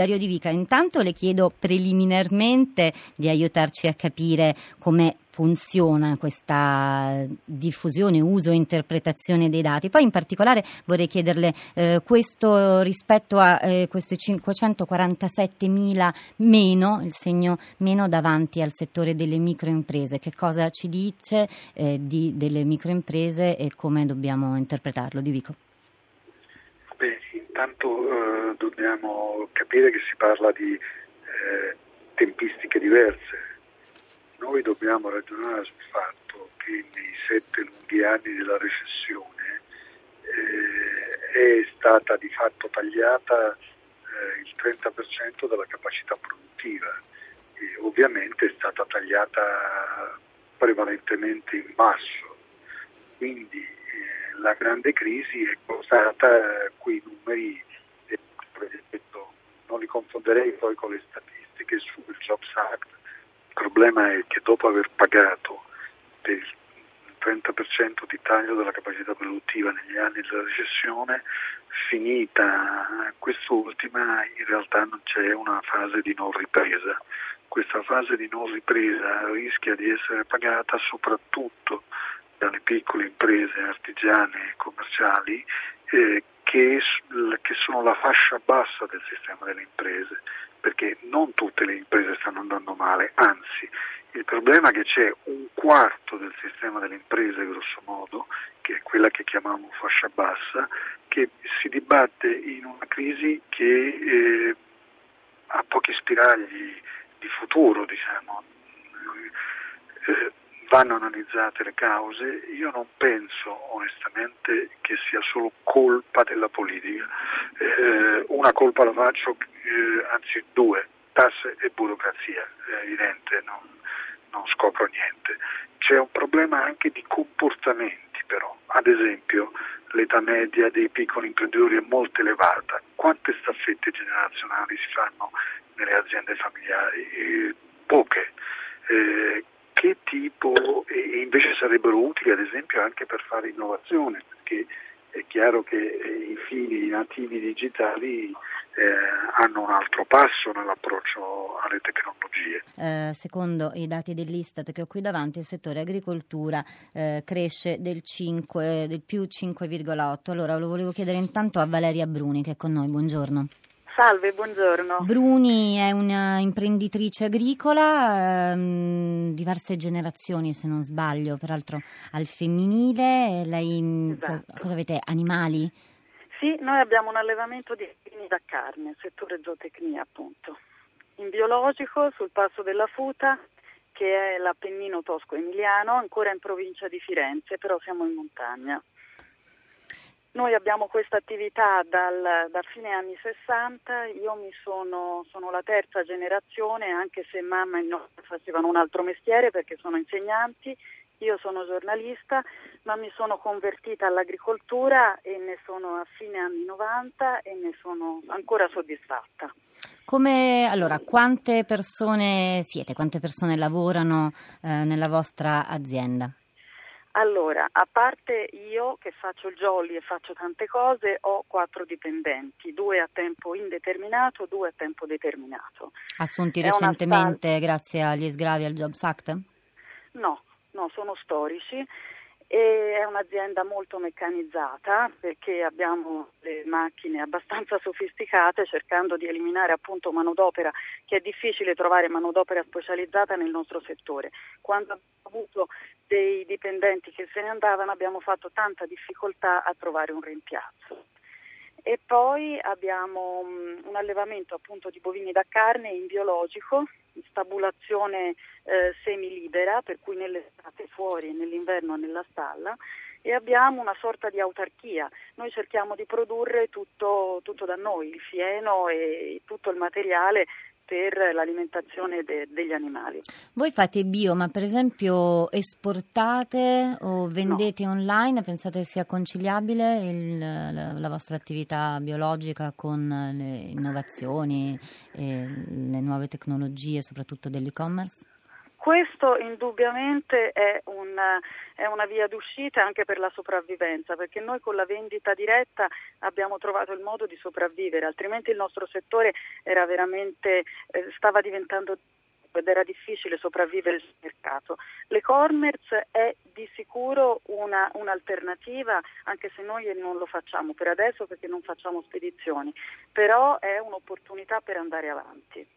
Dario Di Vica, intanto le chiedo preliminarmente di aiutarci a capire come funziona questa diffusione, uso e interpretazione dei dati. Poi in particolare vorrei chiederle eh, questo rispetto a eh, questi 547.000 meno, il segno meno davanti al settore delle microimprese. Che cosa ci dice eh, di, delle microimprese e come dobbiamo interpretarlo? Di Vico. Intanto eh, dobbiamo capire che si parla di eh, tempistiche diverse. Noi dobbiamo ragionare sul fatto che nei sette lunghi anni della recessione eh, è stata di fatto tagliata eh, il 30% della capacità produttiva e ovviamente è stata tagliata prevalentemente in basso. Quindi la grande crisi è costata quei numeri, detto, non li confonderei poi con le statistiche sul Jobs Act. Il problema è che dopo aver pagato per il 30% di taglio della capacità produttiva negli anni della recessione, finita quest'ultima in realtà non c'è una fase di non ripresa. Questa fase di non ripresa rischia di essere pagata soprattutto dalle piccole imprese artigiane e commerciali eh, che, che sono la fascia bassa del sistema delle imprese, perché non tutte le imprese stanno andando male, anzi il problema è che c'è un quarto del sistema delle imprese, grosso modo, che è quella che chiamiamo fascia bassa, che si dibatte in una crisi che eh, ha pochi spiragli di futuro, diciamo. Vanno analizzate le cause, io non penso onestamente che sia solo colpa della politica, eh, una colpa la faccio, eh, anzi due, tasse e burocrazia, è evidente, non, non scopro niente. C'è un problema anche di comportamenti però, ad esempio l'età media dei piccoli imprenditori è molto elevata, quante staffette generazionali si fanno nelle aziende familiari? Eh, poche. Tipo e invece sarebbero utili ad esempio anche per fare innovazione, perché è chiaro che eh, i fili nativi digitali eh, hanno un altro passo nell'approccio alle tecnologie. Eh, secondo i dati dell'Istat che ho qui davanti, il settore agricoltura eh, cresce del, 5, del più 5,8. Allora lo volevo chiedere intanto a Valeria Bruni che è con noi, buongiorno. Salve, buongiorno. Bruni è un'imprenditrice agricola, ehm, diverse generazioni se non sbaglio, peraltro al femminile. Lei mm, esatto. cosa avete? Animali? Sì, noi abbiamo un allevamento di equini da carne, settore zootecnia appunto. In biologico sul passo della Futa, che è l'Appennino tosco-emiliano, ancora in provincia di Firenze, però siamo in montagna. Noi abbiamo questa attività dal, da fine anni 60, io sono, sono, la terza generazione, anche se mamma e nonna facevano un altro mestiere perché sono insegnanti, io sono giornalista, ma mi sono convertita all'agricoltura e ne sono a fine anni 90 e ne sono ancora soddisfatta. Come, allora, quante persone siete, quante persone lavorano eh, nella vostra azienda? Allora, a parte io che faccio il jolly e faccio tante cose, ho quattro dipendenti, due a tempo indeterminato, due a tempo determinato. Assunti È recentemente grazie agli sgravi al Jobs Act? No, no, sono storici e è un'azienda molto meccanizzata perché abbiamo le macchine abbastanza sofisticate cercando di eliminare appunto manodopera che è difficile trovare manodopera specializzata nel nostro settore. Quando abbiamo avuto dei dipendenti che se ne andavano abbiamo fatto tanta difficoltà a trovare un rimpiazzo. E poi abbiamo um, un allevamento appunto di bovini da carne in biologico, stabulazione eh, semilibera, per cui nell'estate fuori e nell'inverno nella stalla, e abbiamo una sorta di autarchia. Noi cerchiamo di produrre tutto, tutto da noi, il fieno e tutto il materiale per l'alimentazione de- degli animali. Voi fate bio, ma per esempio esportate o vendete no. online? Pensate sia conciliabile il, la, la, vostra attività biologica con le innovazioni e le nuove tecnologie, soprattutto dell'e-commerce? Questo indubbiamente è, un, è, una via d'uscita anche per la sopravvivenza, perché noi con la vendita diretta abbiamo trovato il modo di sopravvivere, altrimenti il nostro settore eh, stava diventando ed era difficile sopravvivere sul mercato. L'e-commerce è di sicuro una, un'alternativa, anche se noi non lo facciamo per adesso perché non facciamo spedizioni, però è un'opportunità per andare avanti.